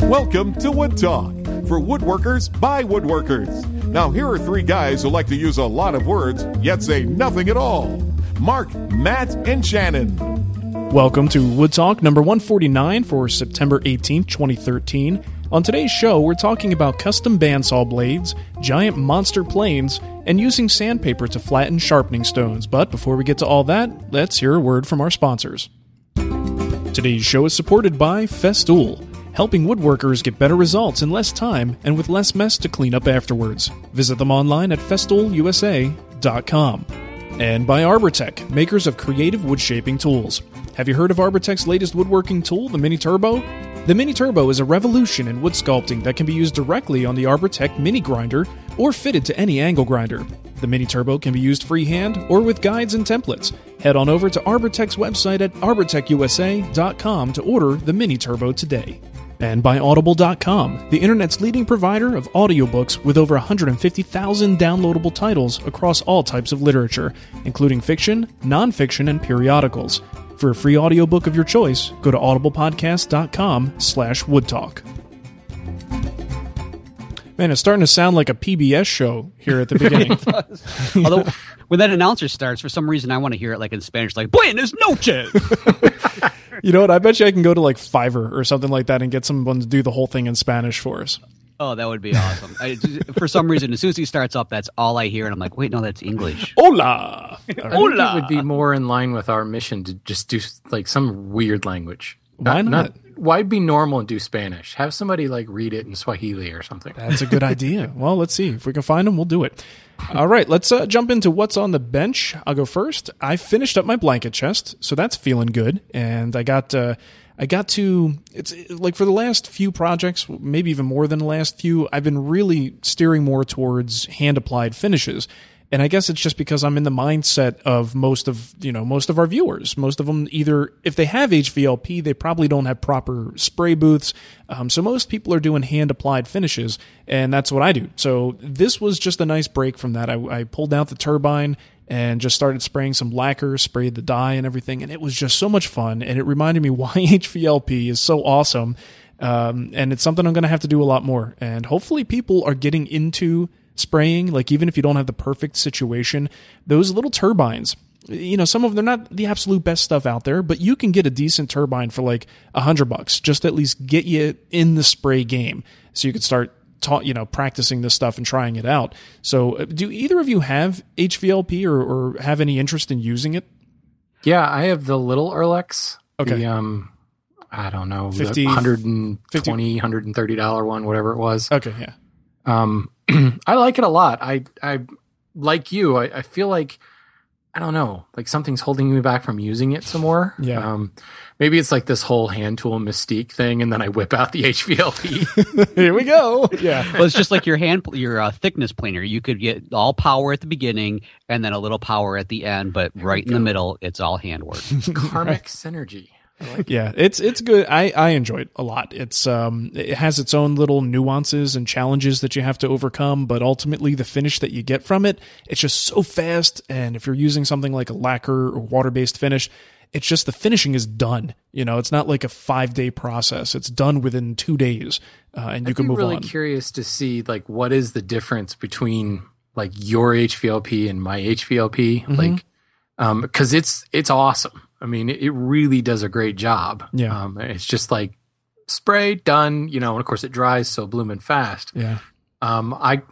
Welcome to Wood Talk for woodworkers by woodworkers. Now, here are three guys who like to use a lot of words yet say nothing at all Mark, Matt, and Shannon. Welcome to Wood Talk number 149 for September 18, 2013. On today's show, we're talking about custom bandsaw blades, giant monster planes, and using sandpaper to flatten sharpening stones. But before we get to all that, let's hear a word from our sponsors. Today's show is supported by Festool, helping woodworkers get better results in less time and with less mess to clean up afterwards. Visit them online at festoolusa.com. And by Arbortech, makers of creative wood shaping tools. Have you heard of Arbortech's latest woodworking tool, the Mini Turbo? The Mini Turbo is a revolution in wood sculpting that can be used directly on the Arbortech Mini Grinder or fitted to any angle grinder. The Mini Turbo can be used freehand or with guides and templates. Head on over to Arbortech's website at arbortechusa.com to order the Mini Turbo today. And by Audible.com, the internet's leading provider of audiobooks with over 150,000 downloadable titles across all types of literature, including fiction, nonfiction, and periodicals. For a free audiobook of your choice, go to audiblepodcast.com slash woodtalk. Man, it's starting to sound like a PBS show here at the beginning. Although, when that announcer starts, for some reason, I want to hear it like in Spanish, like "Buenas noches." you know what? I bet you I can go to like Fiverr or something like that and get someone to do the whole thing in Spanish for us. oh, that would be awesome. I, for some reason, as soon as he starts up, that's all I hear, and I'm like, "Wait, no, that's English." Hola! I think it would be more in line with our mission to just do like some weird language. Why not? Why be normal and do Spanish? Have somebody like read it in Swahili or something. That's a good idea. Well, let's see. If we can find them, we'll do it. All right, let's uh, jump into what's on the bench. I'll go first. I finished up my blanket chest, so that's feeling good. And I got uh, I got to it's like for the last few projects, maybe even more than the last few, I've been really steering more towards hand applied finishes. And I guess it's just because I'm in the mindset of most of, you know, most of our viewers. Most of them either, if they have HVLP, they probably don't have proper spray booths. Um, so most people are doing hand applied finishes, and that's what I do. So this was just a nice break from that. I, I pulled out the turbine and just started spraying some lacquer, sprayed the dye and everything, and it was just so much fun. And it reminded me why HVLP is so awesome. Um, and it's something I'm going to have to do a lot more. And hopefully people are getting into spraying, like even if you don't have the perfect situation, those little turbines, you know, some of them, they're not the absolute best stuff out there, but you can get a decent turbine for like a hundred bucks, just at least get you in the spray game. So you could start taught you know practicing this stuff and trying it out. So, uh, do either of you have HVLP or, or have any interest in using it? Yeah, I have the little Earlex. Okay. The, um, I don't know, 50 the 120 130 dollar one, whatever it was. Okay, yeah. Um, I like it a lot. I, I like you. I, I feel like I don't know, like something's holding me back from using it some more. Yeah. Um, maybe it's like this whole hand tool mystique thing, and then I whip out the HVLP. Here we go. Yeah. well, it's just like your hand, your uh, thickness planer. You could get all power at the beginning and then a little power at the end, but right in the middle, it's all handwork. Karmic synergy. Like yeah it's it's good. I i enjoy it a lot. It's um it has its own little nuances and challenges that you have to overcome but ultimately the finish that you get from it it's just so fast. And if you're using something like a lacquer or water-based finish it's just the finishing is done. You know it's not like a five day process. It's done within two days uh, and you I'd can move really on. curious to see like what is the difference between like your HVLP and my HVLP, Mm-hmm. like um because it's it's awesome. I mean, it, it really does a great job. Yeah. um, it's just like spray done, you know, and of course it dries so blooming fast. yeah Um, I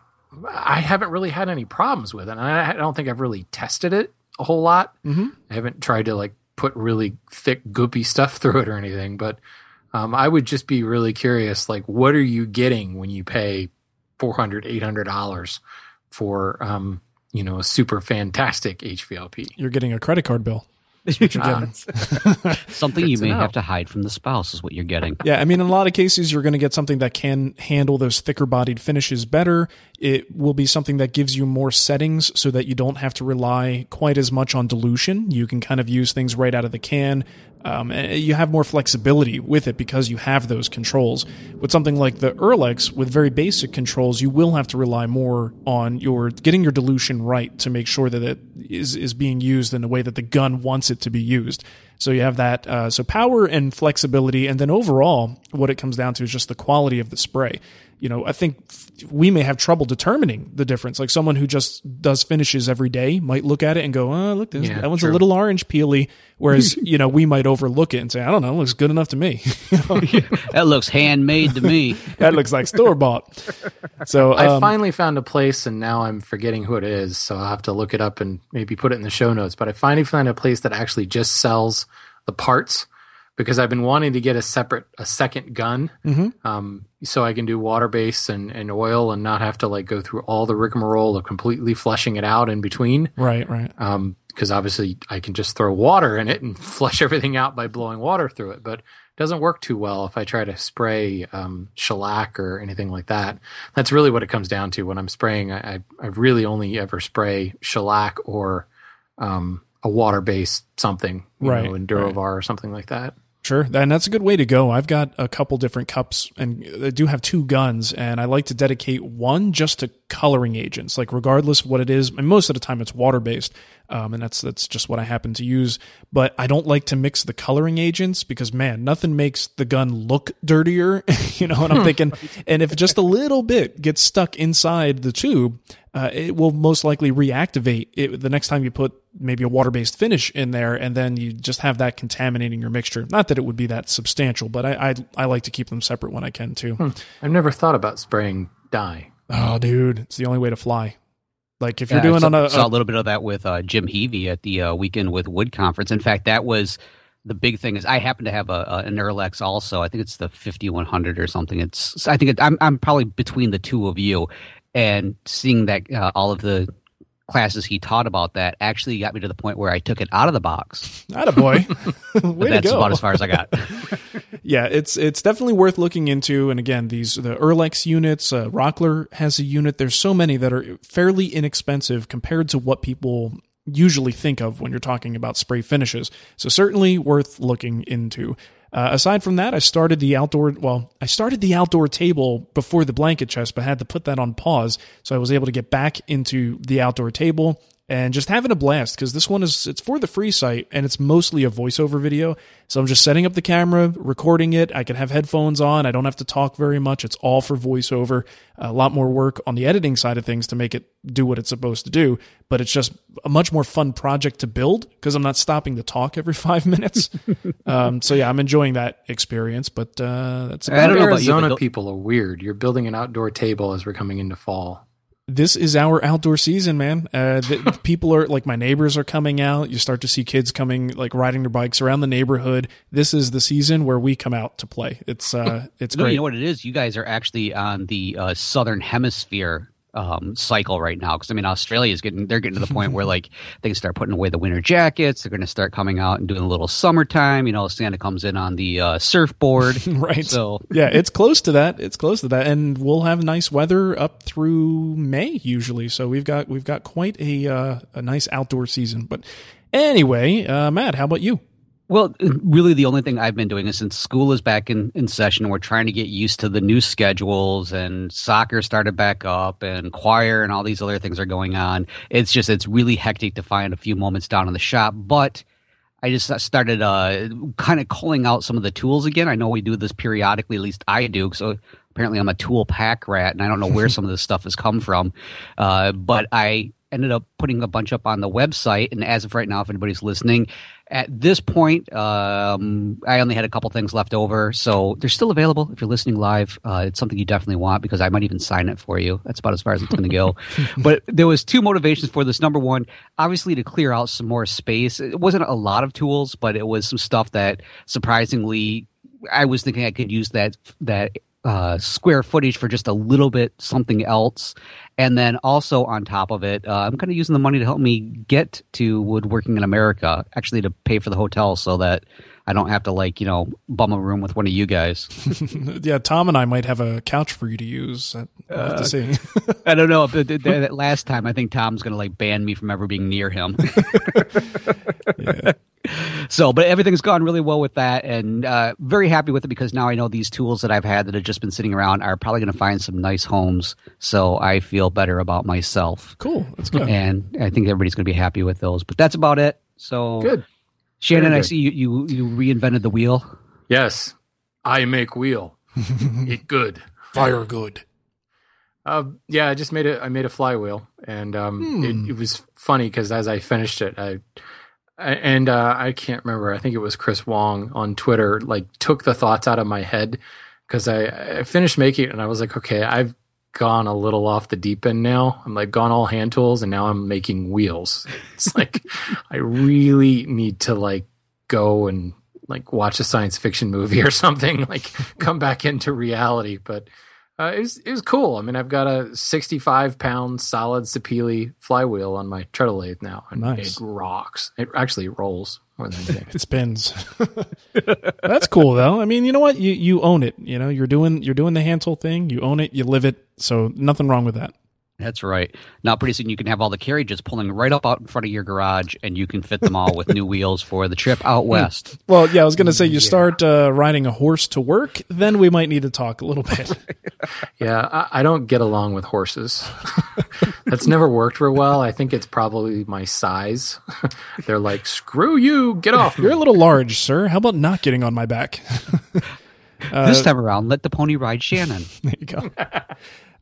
I haven't really had any problems with it. And I, I don't think I've really tested it a whole lot. mm-hmm. I haven't tried to like put really thick goopy stuff through it or anything, but um, I would just be really curious, like, what are you getting when you pay 400 $800 for, um, you know, a super fantastic HVLP? you're getting a credit card bill You're. Um, something you may know. have to hide from the spouse is what you're getting. Yeah, I mean, in a lot of cases, you're going to get something that can handle those thicker bodied finishes better. It will be something that gives you more settings so that you don't have to rely quite as much on dilution. You can kind of use things right out of the can. Um, you have more flexibility with it because you have those controls. With something like the Earlex, with very basic controls, you will have to rely more on your getting your dilution right to make sure that it is is being used in the way that the gun wants it to be used. So you have that. Uh, so power and flexibility, and then overall, what it comes down to is just the quality of the spray. You know, I think we may have trouble determining the difference. Like someone who just does finishes every day might look at it and go, "Oh, look, this, Yeah, that one's a little orange peely." Whereas, you know, we might overlook it and say, "I don't know, it looks good enough to me." That looks handmade to me. that looks like store bought. So I um, finally found a place, and now I'm forgetting who it is, so I'll have to look it up and maybe put it in the show notes. But I finally found a place that actually just sells the parts because I've been wanting to get a separate, a second gun, um, so I can do water base and, and oil and not have to like go through all the rigmarole of completely flushing it out in between. right, right. Um, because obviously I can just throw water in it and flush everything out by blowing water through it, but it doesn't work too well if I try to spray um, shellac or anything like that. That's really what it comes down to when I'm spraying. I, I, I really only ever spray shellac or um, a water based something, you Right, know, Endurovar or something like that. Sure, and that's a good way to go. I've got a couple different cups, and I do have two guns, and I like to dedicate one just to coloring agents. Like regardless of what it is, and most of the time it's water based, um, and that's that's just what I happen to use. But I don't like to mix the coloring agents because man, nothing makes the gun look dirtier. you know, and I'm thinking, and if just a little bit gets stuck inside the tube, uh, it will most likely reactivate it the next time you put maybe a water based finish in there, and then you just have that contaminating your mixture. Not that it would be that substantial, but I I, I like to keep them separate when I can too. I've never thought about spraying dye. Oh, dude, it's the only way to fly. Like if you're Yeah, I doing saw, on a, saw a a little bit of that with uh, Jim Heavey at the uh, weekend with Wood conference. In fact, that was the big thing. Is I happen to have a, a an Earlex also. I think it's the 5100 or something. It's I think it, I'm I'm probably between the two of you, and seeing that uh, all of the classes he taught about that actually got me to the point where I took it out of the box. Not a boy. That's about as far as I got. yeah, it's it's definitely worth looking into. And again, these the Earlex units, uh, Rockler has a unit. There's so many that are fairly inexpensive compared to what people usually think of when you're talking about spray finishes. So certainly worth looking into. Uh, aside from that, I started the outdoor. Well, I started the outdoor table before the blanket chest, but had to put that on pause. So I was able to get back into the outdoor table and just having a blast because this one is it's for the free site and it's mostly a voiceover video. So i'm just setting up the camera recording it. I can have headphones on. I don't have to talk very much. It's all for voiceover. A lot more work on the editing side of things to make it do what it's supposed to do. But it's just a much more fun project to build because i'm not stopping to talk every five minutes. Um, so yeah i'm enjoying that experience but uh, that's I don't know about you, but Arizona people are weird. You're building an outdoor table as we're coming into fall. This is our outdoor season, man. Uh, the, people are like my neighbors are coming out. You start to see kids coming, like riding their bikes around the neighborhood. This is the season where we come out to play. It's uh, it's No, great. you know what it is? You guys are actually on the uh, southern hemisphere um, cycle right now because I mean Australia is getting they're getting to the point where like they can start putting away the winter jackets. They're going to start coming out and doing a little summertime. You know, Santa comes in on the uh, surfboard, right? So yeah, it's close to that. It's close to that, and we'll have nice weather up through May usually. So we've got we've got quite a uh, a nice outdoor season. But anyway, uh, Matt, how about you? Well, really, the only thing I've been doing is since school is back in, in session, we're trying to get used to the new schedules and soccer started back up and choir and all these other things are going on. It's just, it's really hectic to find a few moments down in the shop. But I just started uh, kind of calling out some of the tools again. I know we do this periodically, at least I do. So apparently I'm a tool pack rat and I don't know where some of this stuff has come from. Uh, but I ended up putting a bunch up on the website. And as of right now, if anybody's listening, at this point, um, I only had a couple things left over, so they're still available if you're listening live. Uh, it's something you definitely want because I might even sign it for you. That's about as far as it's going to go. but there was two motivations for this. Number one, obviously to clear out some more space. It wasn't a lot of tools, but it was some stuff that surprisingly I was thinking I could use that that uh, square footage for just a little bit something else. And then also on top of it, uh, I'm kind of using the money to help me get to woodworking in America, actually to pay for the hotel so that I don't have to like, you know, bum a room with one of you guys. yeah, Tom and I might have a couch for you to use. I'll have to uh, see. I don't know. But that last time, I think Tom's going to like ban me from ever being near him. yeah so, but everything's gone really well with that, and uh, very happy with it because now I know these tools that I've had that have just been sitting around are probably going to find some nice homes. So I feel better about myself. Cool, that's good. And I think everybody's going to be happy with those. But that's about it. So good. Shannon. I see you, you you reinvented the wheel. Yes, I make wheel. it good. Fire good. Uh, yeah, I just made it. I made a flywheel, and um, hmm. it, it was funny because as I finished it, I and uh, I can't remember. I think it was Chris Wong on Twitter. Like took the thoughts out of my head because I, I finished making it and I was like, okay, I've gone a little off the deep end now. I'm like gone all hand tools and now I'm making wheels. It's like I really need to like go and like watch a science fiction movie or something. Like come back into reality, but uh, it was it was cool. I mean, I've got a 65 pound solid Sapele flywheel on my treadle lathe now, and nice. it rocks. It actually rolls more than anything. it spins. That's cool though. I mean, you know what? You you own it. You know, you're doing you're doing the hand tool thing. You own it. You live it. So nothing wrong with that. That's right. Now, pretty soon you can have all the carriages pulling right up out in front of your garage, and you can fit them all with new wheels for the trip out west. Well, yeah, I was going to say you yeah. start uh, riding a horse to work, then we might need to talk a little bit. yeah, I, I, don't get along with horses. That's never worked real well. I think it's probably my size. They're like, "Screw you, get off!" You're a little large, sir. How about not getting on my back? Uh, this time around, let the pony ride Shannon. There you go.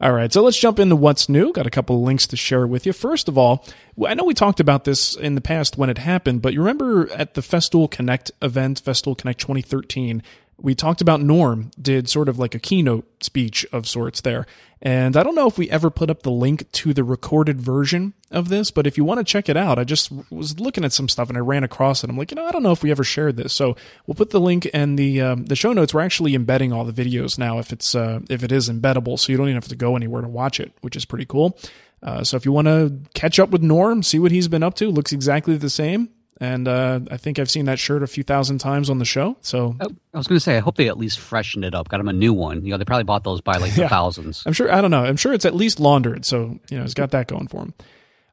All right, so let's jump into what's new. Got a couple of links to share with you. First of all, I know we talked about this in the past when it happened, but you remember at the Festool Connect event, Festool Connect 2013, we talked about Norm did sort of like a keynote speech of sorts there. And I don't know if we ever put up the link to the recorded version of this, but if you want to check it out, I just was looking at some stuff and I ran across it. I'm like, you know, I don't know if we ever shared this. So we'll put the link and the um, the show notes. We're actually embedding all the videos now if it's uh, if it is embeddable, so you don't even have to go anywhere to watch it, which is pretty cool. Uh, so if you want to catch up with Norm, see what he's been up to, looks exactly the same and uh, I think I've seen that shirt a few thousand times on the show. So oh, I was going to say, I hope they at least freshened it up, got him a new one. You know, they probably bought those by like yeah. the thousands. I'm sure. I don't know. I'm sure it's at least laundered, so you know, it's got that going for him.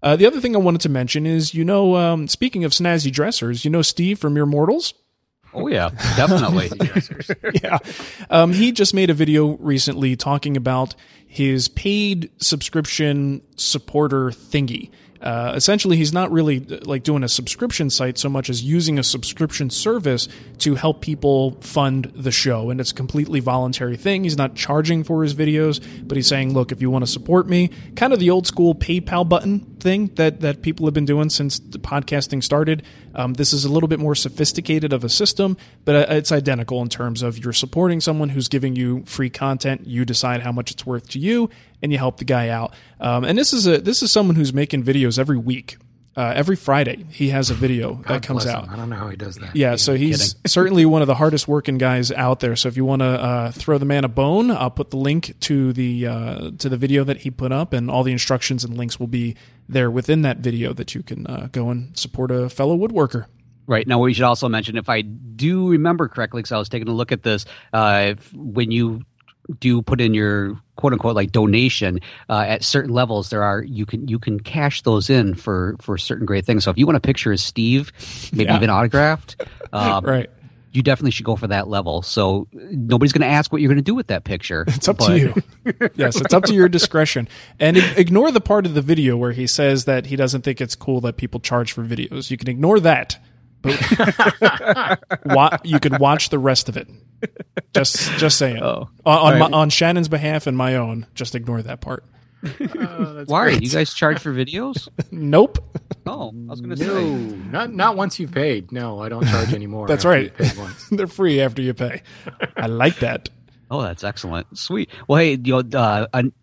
Uh, the other thing I wanted to mention is, you know, um, speaking of snazzy dressers, you know Steve from Mere Mortals. Oh yeah, definitely. yeah, um, he just made a video recently talking about his paid subscription supporter thingy. Uh, essentially, he's not really like doing a subscription site so much as using a subscription service to help people fund the show. And it's a completely voluntary thing. He's not charging for his videos, but he's saying, look, if you want to support me, kind of the old school PayPal button thing that, that people have been doing since the podcasting started. Um, this is a little bit more sophisticated of a system, but uh, it's identical in terms of you're supporting someone who's giving you free content. You decide how much it's worth to you, and you help the guy out. Um, and this is a this is someone who's making videos every week. Uh, every Friday, he has a video God that comes out. I don't know how he does that. Yeah, so he's certainly one of the hardest working guys out there. So if you want to uh, throw the man a bone, I'll put the link to the uh, to the video that he put up, and all the instructions and links will be there within that video that you can uh, go and support a fellow woodworker. Right. Now, we should also mention, if I do remember correctly, because I was taking a look at this, uh, if, when you do put in your quote unquote like donation uh, at certain levels there are you can you can cash those in for for certain great things so if you want a picture of steve maybe Yeah. even autographed um, Right. You definitely should go for that level so nobody's going to ask what you're going to do with that picture It's up but- to you. yes, it's up to your discretion. And ignore the part of the video where he says that he doesn't think it's cool that people charge for videos. You can ignore that. But wa- you can watch the rest of it. Just just saying. Oh. on on, Right. my, on Shannon's behalf and my own, just ignore that part. Oh, why you guys charge for videos Nope. Oh i was going to No, say not not once you've paid. No, I don't charge anymore. That's right. once. They're free after you pay. I like that. Oh, that's excellent. Sweet. Well, hey, you know, uh, an-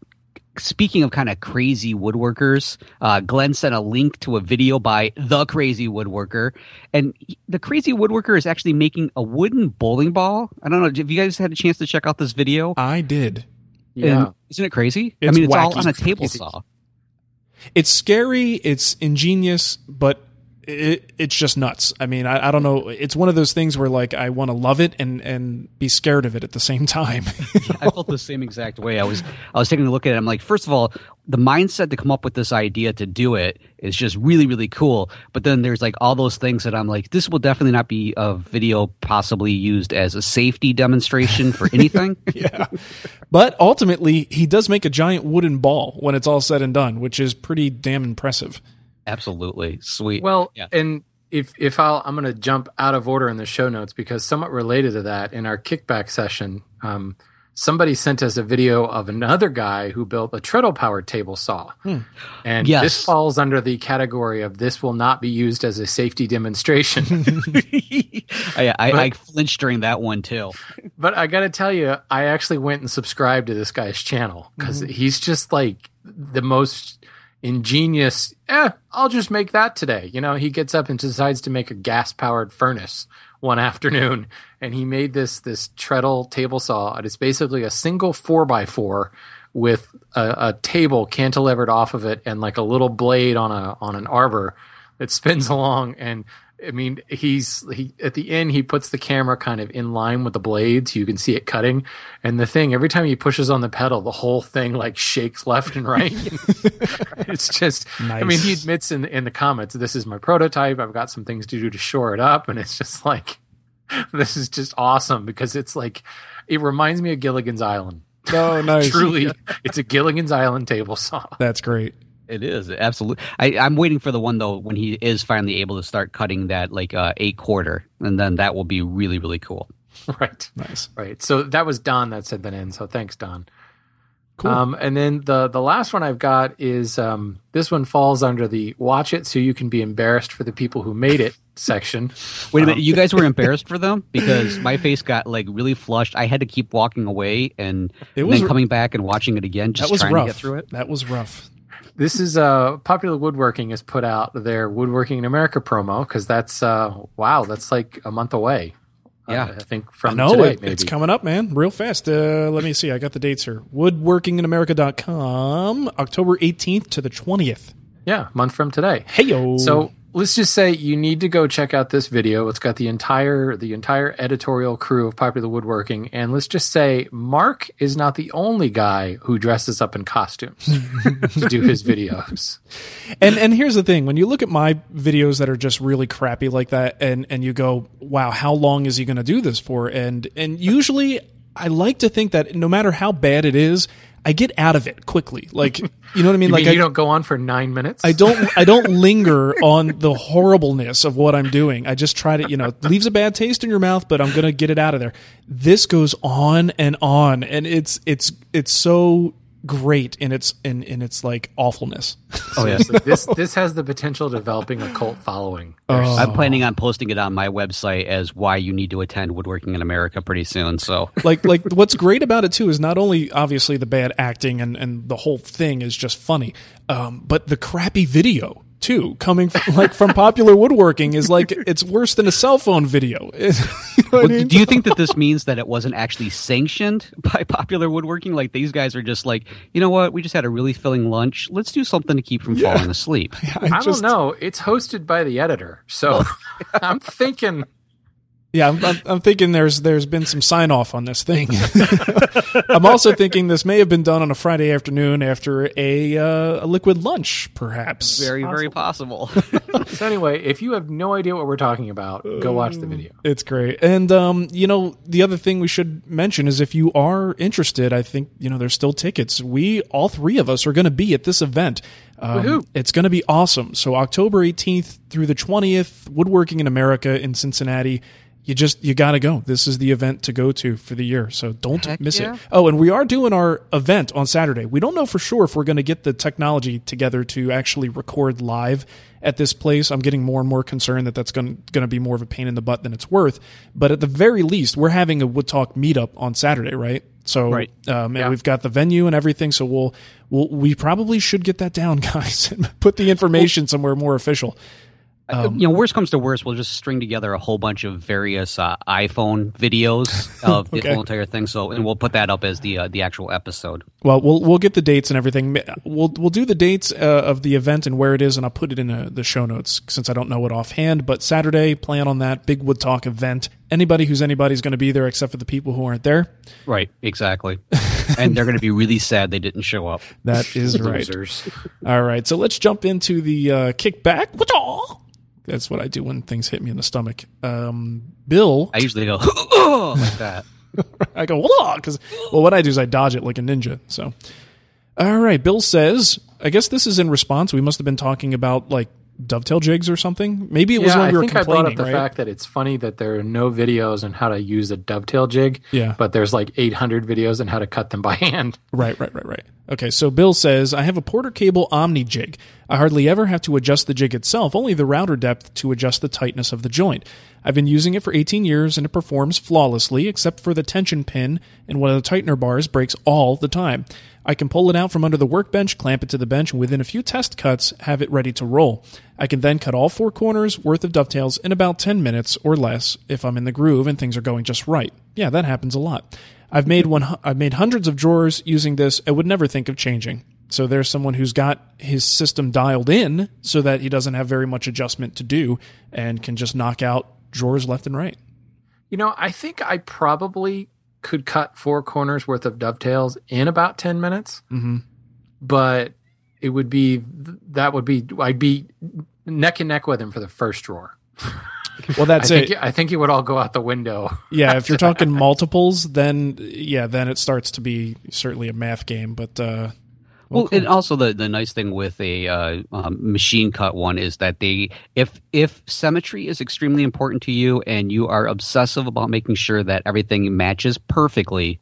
speaking of kind of crazy woodworkers, uh, Glenn sent a link to a video by the Crazy Woodworker, and he- the Crazy Woodworker is actually making a wooden bowling ball. I don't know. Have you guys had a chance to check out this video? I did. Yeah. And isn't it crazy? I mean, it's all on a table saw. It's scary. It's ingenious, but it, it's just nuts. I mean, I, I don't know. It's one of those things where like I want to love it and and be scared of it at the same time. I felt the same exact way. I was I was taking a look at it. I'm like, first of all, the mindset to come up with this idea to do it is just really really cool. But then there's like all those things that I'm like, this will definitely not be a video possibly used as a safety demonstration for anything. yeah. But ultimately, he does make a giant wooden ball when it's all said and done, which is pretty damn impressive. Absolutely sweet. Well, Yeah. and if if I'll, I'm going to jump out of order in the show notes because somewhat related to that, in our kickback session, um, somebody sent us a video of another guy who built a treadle powered table saw, and Yes. this falls under the category of this will not be used as a safety demonstration. I, I, I flinched during that one too. But I got to tell you, I actually went and subscribed to this guy's channel because he's just like the most ingenious. Eh, I'll just make that today. You know, he gets up and decides to make a gas powered furnace one afternoon, and he made this this treadle table saw. And it's basically a single four by four with a, a table cantilevered off of it and like a little blade on a on an arbor that spins along and I mean, he's he at the end he puts the camera kind of in line with the blade so you can see it cutting. And the thing every time he pushes on the pedal, the whole thing like shakes left and right. it's just I mean, he admits in in the comments, this is my prototype. I've got some things to do to shore it up, and it's just like this is just awesome because it's like it reminds me of Gilligan's Island. Oh, nice. Truly, it's a Gilligan's Island table saw. That's great. It is absolutely. I, I'm waiting for the one though when he is finally able to start cutting that like uh, eight quarter, and then that will be really really cool. right. Nice. Right. So that was Don that said that in. So thanks, Don. Cool. Um, and then the the last one I've got is um, this one falls under the watch it so you can be embarrassed for the people who made it section. Wait a minute, you guys were embarrassed for them because my face got like really flushed. I had to keep walking away and It was- then coming back and watching it again, just that was trying rough. to get through it. That was rough. This is uh, Popular Woodworking has put out their Woodworking in America promo because that's uh, wow, that's like a month away. Yeah. Uh, I think from no, it, it's coming up, man, real fast. Uh, let me see. I got the dates here. Woodworkinginamerica.com, October 18th to the 20th. Yeah, month from today. Hey, yo. So let's just say you need to go check out this video. It's got the entire the entire editorial crew of Popular Woodworking, and let's just say Mark is not the only guy who dresses up in costumes to do his videos. And and here's the thing: when you look at my videos that are just really crappy like that, and and you go, "Wow, how long is he going to do this for?" And and usually, I like to think that no matter how bad it is, I get out of it quickly. Like you know what I mean? Like mean I, you don't go on for nine minutes? I don't I don't linger on the horribleness of what I'm doing. I just try to, you know, leaves a bad taste in your mouth, but I'm going to get it out of there. This goes on and on and it's it's it's so great in its in in its like awfulness. Oh yeah, Seriously, this this has the potential of developing a cult following. Oh. I'm planning on posting it on my website as why you need to attend Woodworking in America pretty soon. So like like what's great about it too is not only obviously the bad acting and and the whole thing is just funny, um, but the crappy video too. Coming from, like from popular woodworking is like it's worse than a cell phone video. you know Well, I mean? do you think that this means that it wasn't actually sanctioned by popular woodworking? Like these guys are just like, you know what? We just had a really filling lunch. Let's do something to keep from falling asleep. I, just- don't know. It's hosted by the editor, so oh. I'm thinking Yeah, I'm, I'm, I'm thinking there's there's been some sign off on this thing. I'm also thinking this may have been done on a Friday afternoon after a uh, a liquid lunch, perhaps. Very, very possible. So anyway, if you have no idea what we're talking about, go watch the video. It's great. And um, you know, the other thing we should mention is if you are interested, I think, you know, there's still tickets. We all three of us are going to be at this event. Um, it's going to be awesome. So October 18th through the 20th, Woodworking in America in Cincinnati. You just you got to go. This is the event to go to for the year. So don't Heck miss yeah. it. Oh, and we are doing our event on Saturday. We don't know for sure if we're going to get the technology together to actually record live at this place. I'm getting more and more concerned that that's going going to be more of a pain in the butt than it's worth. But at the very least, we're having a Wood Talk meetup on Saturday, right? So Right. um, and Yeah. we've got the venue and everything. So we'll we'll we probably should get that down, guys, and put the information somewhere more official. Um, you know, worst comes to worst, we'll just string together a whole bunch of various uh, iPhone videos of the Okay. whole entire thing. So, and we'll put that up as the uh, the actual episode. Well, we'll we'll get the dates and everything. We'll we'll do the dates uh, of the event and where it is, and I'll put it in uh the show notes since I don't know it offhand. But Saturday, plan on that big Wood Talk event. Anybody who's anybody is going to be there, except for the people who aren't there. Right, exactly. and they're going to be really sad they didn't show up. That is right. All right. so let's jump into the uh, kickback. What's That's what I do when things hit me in the stomach. Um, Bill, I usually go like that. I go, because, well, what I do is I dodge it like a ninja. So, all right. Bill says, I guess this is in response. We must have been talking about like dovetail jigs or something. Maybe it was yeah, when I we were think I brought up the right? fact that it's funny that there are no videos on how to use a dovetail jig. Yeah. But there's like 800 videos on how to cut them by hand. Right, right, right, right. Okay, so Bill says, I have a Porter Cable Omni jig. I hardly ever have to adjust the jig itself, only the router depth to adjust the tightness of the joint. I've been using it for 18 years and it performs flawlessly, except for the tension pin and one of the tightener bars breaks all the time. I can pull it out from under the workbench, clamp it to the bench, and within a few test cuts, have it ready to roll. I can then cut all four corners worth of dovetails in about 10 minutes or less if I'm in the groove and things are going just right. Yeah, that happens a lot. I've made one. I've made hundreds of drawers using this. I would never think of changing. So there's someone who's got his system dialed in so that he doesn't have very much adjustment to do and can just knock out drawers left and right. You know, I think I probably could cut four corners worth of dovetails in about 10 minutes. Mm-hmm. But it would be, that would be, I'd be neck and neck with him for the first drawer. Well, that's I it. think, I think it would all go out the window. yeah, if you're talking multiples, then yeah, then it starts to be certainly a math game. But uh, Well, and also the, the nice thing with a uh, um, machine cut one is that they if if symmetry is extremely important to you and you are obsessive about making sure that everything matches perfectly,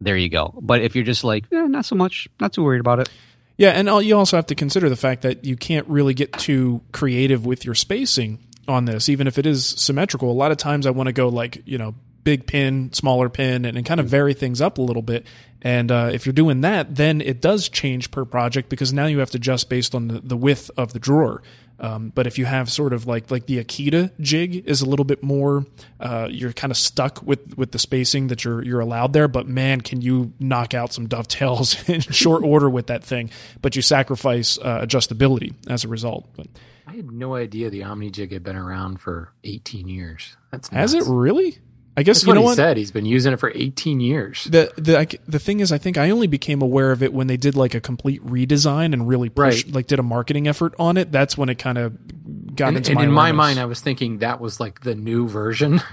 there you go. But if you're just like eh, not so much, not too worried about it. Yeah, and you also have to consider the fact that you can't really get too creative with your spacing on this, even if it is symmetrical. A lot of times I want to go like, you know, big pin, smaller pin, and, and kind of vary things up a little bit. And uh, if you're doing that, then it does change per project because now you have to adjust based on the, the width of the drawer. Um, but if you have sort of like like the Akita jig is a little bit more, uh, you're kind of stuck with with the spacing that you're you're allowed there. But man, can you knock out some dovetails in short order with that thing? But you sacrifice uh, adjustability as a result. But I had no idea the Omni jig had been around for 18 years. That's has it really? I guess That's you what know he what. said. He's been using it for 18 years. The the I, the thing is, I think I only became aware of it when they did like a complete redesign and really pushed, Right. like did a marketing effort on it. That's when it kind of got and, into and my in my mind, I was thinking that was like the new version.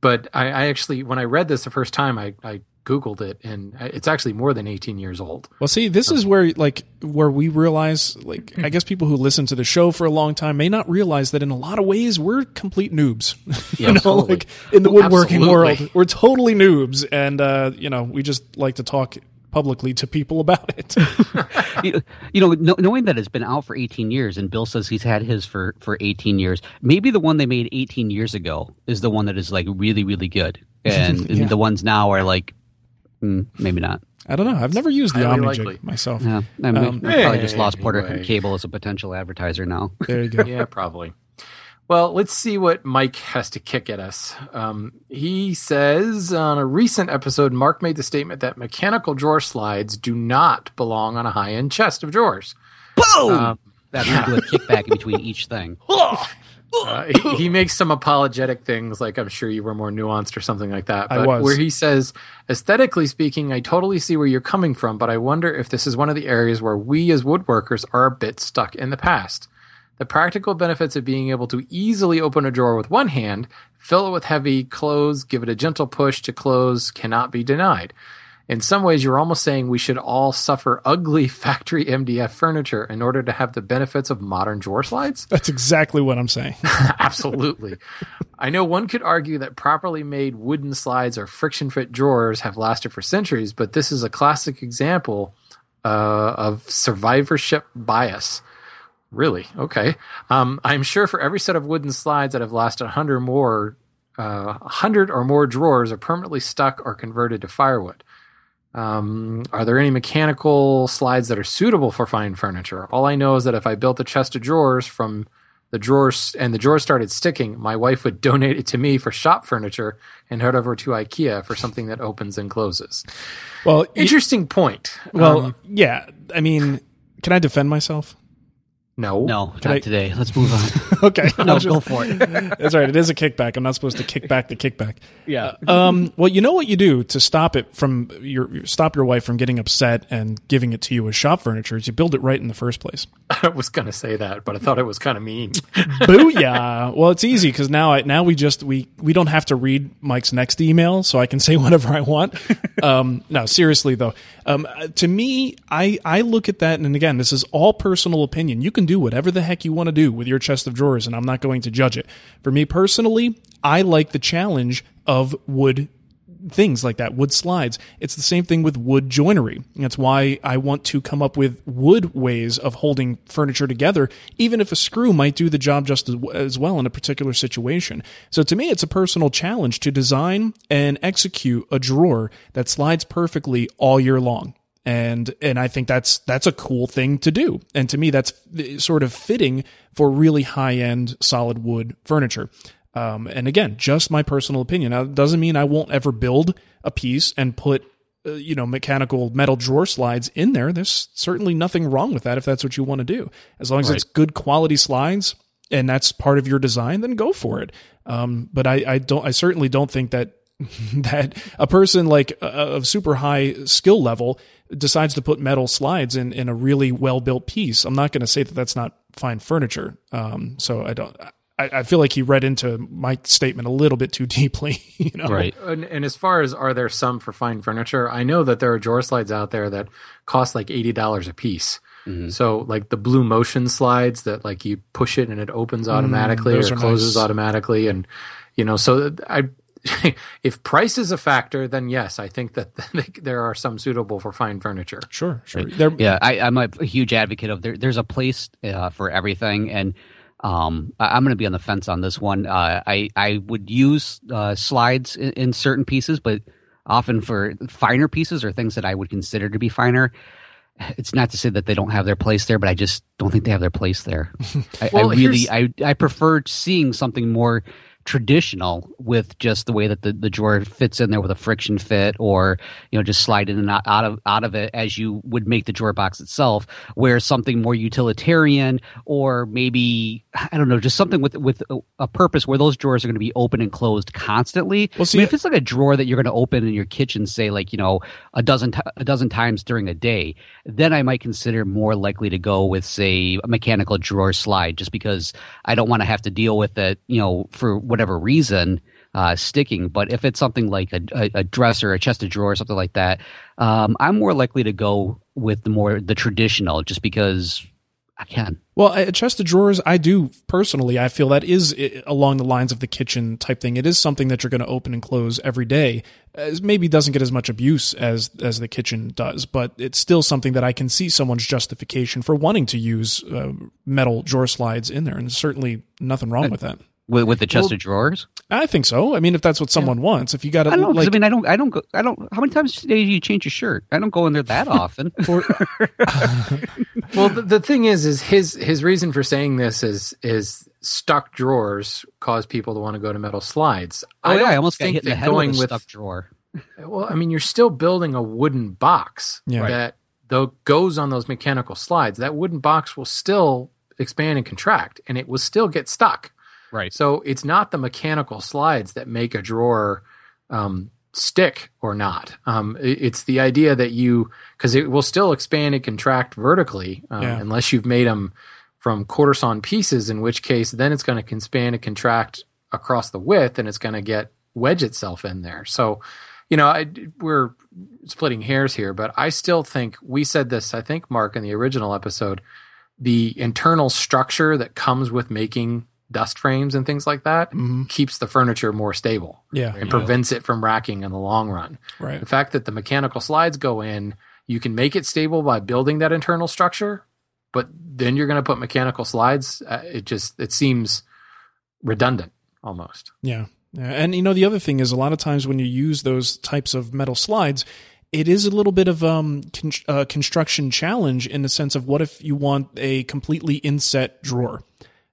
But I, I actually, when I read this the first time, I, I Googled it, and it's actually more than 18 years old. Well, see, this is where like where we realize, like, I guess people who listen to the show for a long time may not realize that in a lot of ways we're complete noobs. you know, absolutely. like in the woodworking Absolutely. world, we're totally noobs, and uh, you know, we just like to talk publicly to people about it. you, you know, kno- knowing that it's been out for 18 years, and Bill says he's had his for for 18 years. Maybe the one they made 18 years ago is the one that is like really really good, and, and the ones now are like mm, maybe not. I don't know. I've never used the Highly OmniJig likely. myself. Yeah, I, mean, Um, I probably just lost Porter anyway. Cable as a potential advertiser now. There you go. yeah, probably. Well, let's see what Mike has to kick at us. Um, he says on a recent episode, Mark made the statement that mechanical drawer slides do not belong on a high end chest of drawers. Boom! Um, That's a good kickback in between each thing. Uh, he, he makes some apologetic things, like I'm sure you were more nuanced or something like that. I was. where he says, aesthetically speaking, I totally see where you're coming from, but I wonder if this is one of the areas where we as woodworkers are a bit stuck in the past. The practical benefits of being able to easily open a drawer with one hand, fill it with heavy clothes, give it a gentle push to close cannot be denied. In some ways, you're almost saying we should all suffer ugly factory MDF furniture in order to have the benefits of modern drawer slides? That's exactly what I'm saying. Absolutely. I know one could argue that properly made wooden slides or friction fit drawers have lasted for centuries, but this is a classic example uh, of survivorship bias. Really? Okay. Um, I'm sure for every set of wooden slides that have lasted 100 more, uh, 100 or more drawers are permanently stuck or converted to firewood. Um, are there any mechanical slides that are suitable for fine furniture? All I know is that if I built a chest of drawers from the drawers and the drawers started sticking, my wife would donate it to me for shop furniture and head over to IKEA for something that opens and closes. Well, y- Interesting point. well, Um, yeah. I mean, can I defend myself? No, No, Can not I- today. Let's move on. Okay, no, I'll just- go for it. That's right. It is a kickback. I'm not supposed to kick back the kickback. Yeah. Um, well, you know what you do to stop it from your stop your wife from getting upset and giving it to you as shop furniture is you build it right in the first place. I was going to say that, but I thought it was kind of mean. Booyah! Well, it's easy because now I now we just we we don't have to read Mike's next email, so I can say whatever I want. um, no, seriously though, um, uh, to me, I I look at that, and again, this is all personal opinion. You can do whatever the heck you want to do with your chest of drawers, and I'm not going to judge it. For me personally, I like the challenge of wood things like that, wood slides. It's the same thing with wood joinery. That's why I want to come up with wood ways of holding furniture together, even if a screw might do the job just as, well in a particular situation. So to me, it's a personal challenge to design and execute a drawer that slides perfectly all year long. And and I think that's that's a cool thing to do. And to me, that's sort of fitting for really high end solid wood furniture. Um, and again, just my personal opinion. Now, it doesn't mean I won't ever build a piece and put, uh, you know, mechanical metal drawer slides in there. There's certainly nothing wrong with that if that's what you want to do. As long as it's good quality slides and that's part of your design, then go for it. Um, but I, I don't, I certainly don't think that that a person like uh, of super high skill level decides to put metal slides in in a really well built piece. I'm not going to say that that's not fine furniture. Um, so I don't. I, I feel like he read into my statement a little bit too deeply. You know, Right. And, and as far as are there some for fine furniture, I know that there are drawer slides out there that cost like eighty dollars a piece. Mm-hmm. So like the Blumotion slides that like you push it and it opens automatically or closes nice. automatically, and you know so I. if price is a factor, then yes, I think that there are some suitable for fine furniture. Sure, sure. There, Yeah, I, I'm a, a huge advocate of there. There's a place uh, for everything, and um, I, I'm going to be on the fence on this one. Uh, I I would use uh, slides in, in certain pieces, but often for finer pieces or things that I would consider to be finer. It's not to say that they don't have their place there, but I just don't think they have their place there. I, Well, I really, I I prefer seeing something more traditional with just the way that the, the drawer fits in there with a friction fit or you know just slide in and out, of out of it as you would make the drawer box itself where something more utilitarian or maybe i don't know just something with with a, purpose where those drawers are going to be open and closed constantly Well, see- I mean, if it's like a drawer that you're going to open in your kitchen say like you know a dozen ti a dozen times during a day then i might consider more likely to go with say a mechanical drawer slide just because i don't want to have to deal with it you know for whatever reason uh, sticking. But if it's something like a, a, a dresser, a chest of drawers, something like that, um, I'm more likely to go with the more the traditional, just because I can. Well, a chest of drawers, I do personally. I feel that is along the lines of the kitchen type thing. It is something that you're going to open and close every day. As maybe doesn't get as much abuse as as the kitchen does, but it's still something that I can see someone's justification for wanting to use uh, metal drawer slides in there, and certainly nothing wrong with that. With, with the chest Well- of drawers. I think so. I mean, if that's what someone wants, if you got to I don't know. 'cause like, I mean, I don't. I don't go. I don't. How many times a day do you change your shirt? I don't go in there that often. Well, the, the thing is, is his his reason for saying this is is stuck drawers cause people to want to go to metal slides. Oh yeah, I almost got think hit in the that head going with a with drawer. Well, I mean, you're still building a wooden box Yeah. Right. that though goes on those mechanical slides. That wooden box will still expand and contract, and it will still get stuck. Right. So it's not the mechanical slides that make a drawer um, stick or not. Um, it- it's the idea that you because it will still expand and contract vertically um, Yeah. unless you've made them from quarter sawn pieces. In which case, then it's going to expand and contract across the width, and it's going to get wedge itself in there. So, you know, I, we're splitting hairs here, but I still think we said this. I think Mark in the original episode, the internal structure that comes with making dust frames and things like that Mhm. keeps the furniture more stable yeah, and prevents it from racking in the long run. right. The fact that the mechanical slides go in, you can make it stable by building that internal structure, but then you're going to put mechanical slides. Uh, it just it seems redundant almost. Yeah. Yeah. And you know, the other thing is a lot of times when you use those types of metal slides, it is a little bit of um con- uh, construction challenge in the sense of what if you want a completely inset drawer.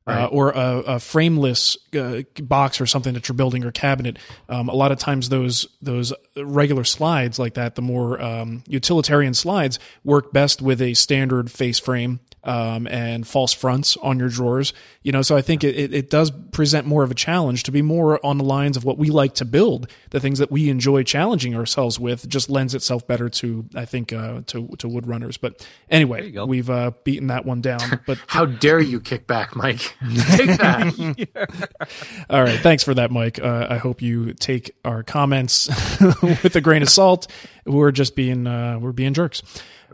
Uh, or a, a frameless uh, box or something that you're building or cabinet. Um, a lot of times those those regular slides like that, the more um, utilitarian slides, work best with a standard face frame um, and false fronts on your drawers. You know, so I think it, it, does present more of a challenge to be more on the lines of what we like to build. The things that we enjoy challenging ourselves with just lends itself better to, I think, uh, to to wood runners. But anyway, we've uh, beaten that one down. But How dare you kick back, Mike? Take that. all right, thanks for that, Mike. Uh, I hope you take our comments with a grain of salt. We're just being uh, we're being jerks.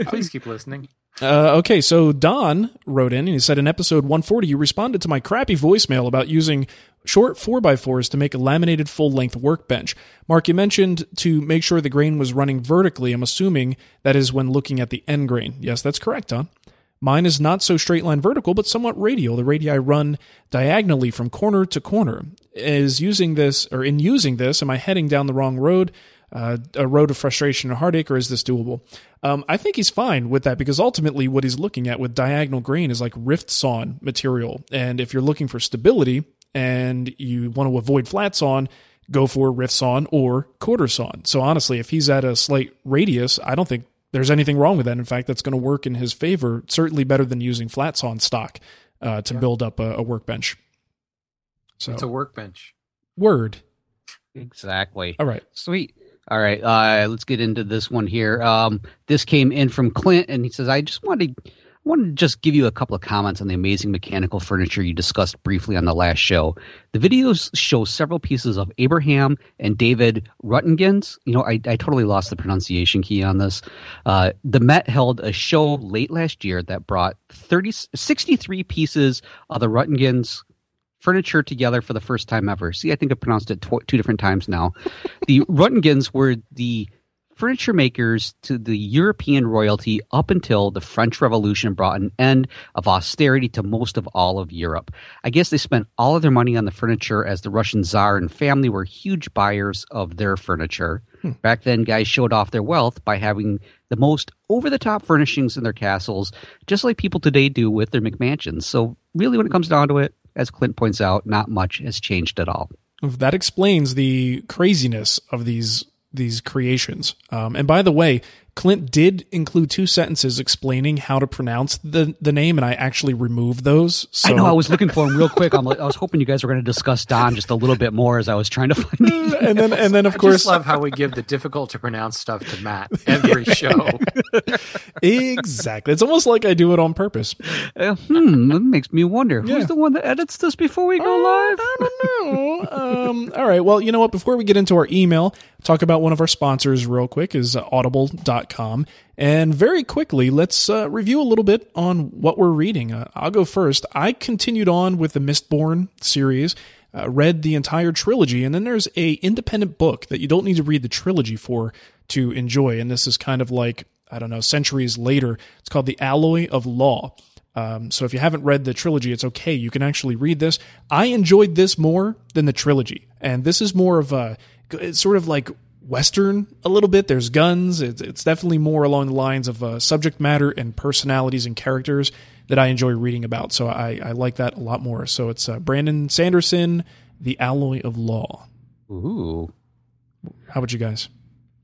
Please keep listening. Uh, okay, so Don wrote in and he said in episode 140, you responded to my crappy voicemail about using short 4x4s to make a laminated full length workbench. Mark, you mentioned to make sure the grain was running vertically. I'm assuming that is when looking at the end grain. Yes, that's correct, Don. Mine is not so straight line vertical, but somewhat radial. The radii run diagonally from corner to corner. Is using this, or in using this, am I heading down the wrong road? Uh, a road of frustration and heartache, or is this doable? Um, I think he's fine with that because ultimately, what he's looking at with diagonal grain is like rift sawn material. And if you're looking for stability and you want to avoid flat sawn, go for rift sawn or quarter sawn. So honestly, if he's at a slight radius, I don't think there's anything wrong with that. In fact, that's going to work in his favor. Certainly better than using flat sawn stock uh, to build up a, a workbench. So It's a workbench. word. Exactly. All right. Sweet. All right, uh, let's get into this one here. Um, this came in from Clint, and he says, "I just wanted, I wanted to just give you a couple of comments on the amazing mechanical furniture you discussed briefly on the last show. The videos show several pieces of Abraham and David Ruttingens. You know, I, I totally lost the pronunciation key on this. Uh, the Met held a show late last year that brought 30, 63 pieces of the Ruttingens furniture together for the first time ever. See, I think I pronounced it tw- two different times now. the Ruttingens were the furniture makers to the European royalty up until the French Revolution brought an end of austerity to most of all of Europe. I guess they spent all of their money on the furniture as the Russian Tsar and family were huge buyers of their furniture. Hmm. Back then, guys showed off their wealth by having the most over the top furnishings in their castles, just like people today do with their McMansions. So, really, when it comes down to it, as Clint points out, not much has changed at all. that explains the craziness of these these creations. Um, and by the way, Clint did include two sentences explaining how to pronounce the the name, and I actually removed those. So I know I was looking for him real quick. I'm like, I was hoping you guys were going to discuss Don just a little bit more as I was trying to find. The, and then and then of I course just love how we give the difficult to pronounce stuff to Matt every show. exactly. It's almost like I do it on purpose. uh, hmm, that makes me wonder Yeah. who's the one that edits this before we go live. I don't know. Um, all right. Well, you know what? Before we get into our email, talk about one of our sponsors real quick is audible.com. And very quickly, let's uh, review a little bit on what we're reading. Uh, I'll go first. I continued on with the Mistborn series. Uh, read the entire trilogy, and then there's a independent book that you don't need to read the trilogy for to enjoy. And this is kind of like I don't know, centuries later. It's called The Alloy of Law Um, so if you haven't read the trilogy, it's okay. You can actually read this. I enjoyed this more than the trilogy, and this is more of a it's sort of like western a little bit. There's guns. It's, it's definitely more along the lines of uh, subject matter and personalities and characters that I enjoy reading about. So I, I like that a lot more. So it's uh, Brandon Sanderson, The Alloy of Law. Ooh. How about you guys?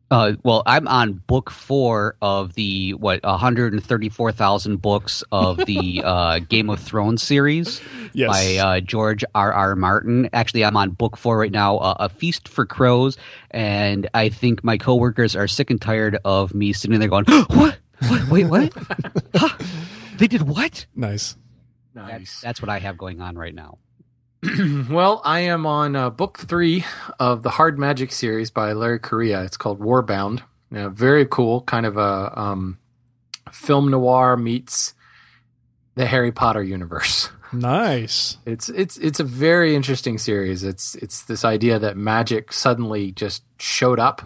Uh, well, I'm on book four of the what 134,000 books of the uh, Game of Thrones series Yes. by uh, George R. R. Martin. Actually, I'm on book four right now, uh, A Feast for Crows, and I think my coworkers are sick and tired of me sitting there going, "What? What? Wait, what? huh? They did what?" Nice. That's, that's what I have going on right now. well, I am on uh, book three of the Hard Magic series by Larry Correia. It's called Warbound. Yeah, very cool, kind of a um, film noir meets the Harry Potter universe. Nice. It's it's it's a very interesting series. It's it's this idea that magic suddenly just showed up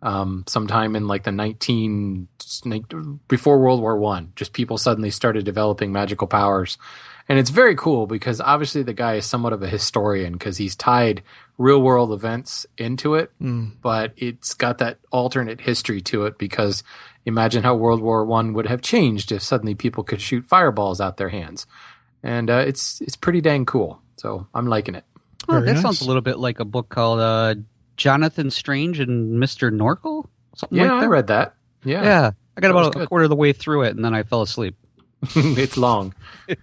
um, sometime in like the nineteen before World War One. Just people suddenly started developing magical powers, and it's very cool because obviously the guy is somewhat of a historian because he's tied real world events into it, but it's got that alternate history to it because imagine how World War One would have changed if suddenly people could shoot fireballs out their hands, and uh, it's it's pretty dang cool. So I'm liking it. Oh, that nice. sounds a little bit like a book called uh, Jonathan Strange and Mister Norkel. Something Yeah, like I read that. Yeah, Yeah, I got That about a good. quarter of the way through it, and then I fell asleep. it's long.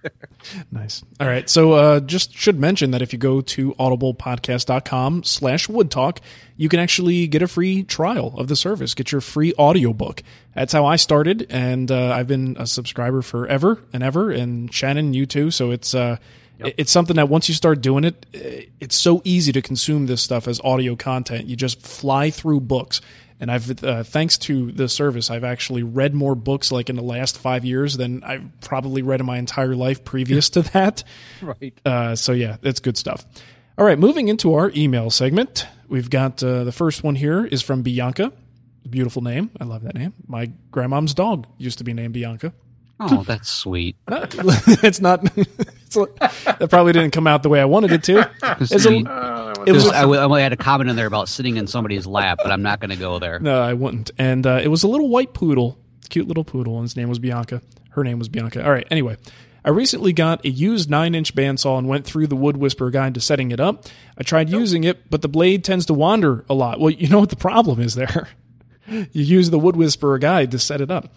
Nice. All right. So uh, just should mention that if you go to audiblepodcast.com slash woodtalk, you can actually get a free trial of the service, get your free audiobook. That's how I started, and uh, I've been a subscriber forever and ever, and Shannon, you too. So it's uh, it- it's something that once you start doing it, it's so easy to consume this stuff as audio content. You just fly through books. And I've, uh, thanks to the service, I've actually read more books like in the last five years than I've probably read in my entire life previous to that. Right. Uh, so yeah, that's good stuff. All right, moving into our email segment, we've got uh, the first one here is from Bianca. Beautiful name. I love that name. My grandmom's dog used to be named Bianca. Oh, that's sweet. it's not. It's, that probably didn't come out the way I wanted it to. It's a, it was. Just- I, w- I had a comment in there about sitting in somebody's lap, but I'm not going to go there. No, I wouldn't. And uh, it was a little white poodle, cute little poodle, and his name was Bianca. Her name was Bianca. All right. Anyway, I recently got a used nine-inch bandsaw and went through the Wood Whisperer guide to setting it up. I tried using it, but the blade tends to wander a lot. Well, you know what the problem is there. you use the Wood Whisperer guide to set it up.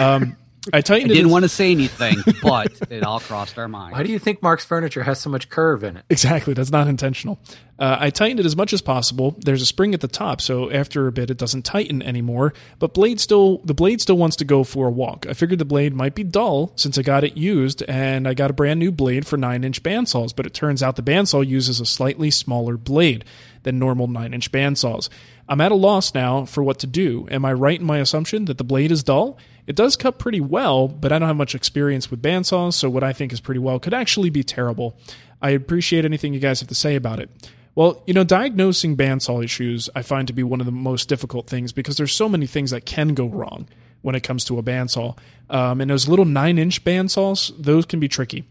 Um, I I tightened it. didn't as- want to say anything, but it all crossed our mind. Why do you think Mark's furniture has so much curve in it? Exactly. That's not intentional. Uh, I tightened it as much as possible. There's a spring at the top, so after a bit, it doesn't tighten anymore. But blade still, the blade still wants to go for a walk. I figured the blade might be dull since I got it used, and I got a brand new blade for nine inch bandsaws. But it turns out the bandsaw uses a slightly smaller blade than normal nine inch bandsaws. I'm at a loss now for what to do. Am I right in my assumption that the blade is dull? It does cut pretty well, but I don't have much experience with bandsaws, so what I think is pretty well could actually be terrible. I appreciate anything you guys have to say about it. Well, you know, diagnosing bandsaw issues I find to be one of the most difficult things because there's so many things that can go wrong when it comes to a bandsaw. Um, and those little nine inch bandsaws, those can be tricky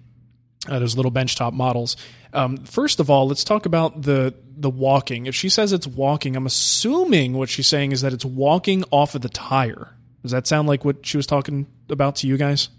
uh, those little benchtop models. Um, first of all, let's talk about the the walking. If she says it's walking, I'm assuming what she's saying is that it's walking off of the tire. Does that sound like what she was talking about to you guys?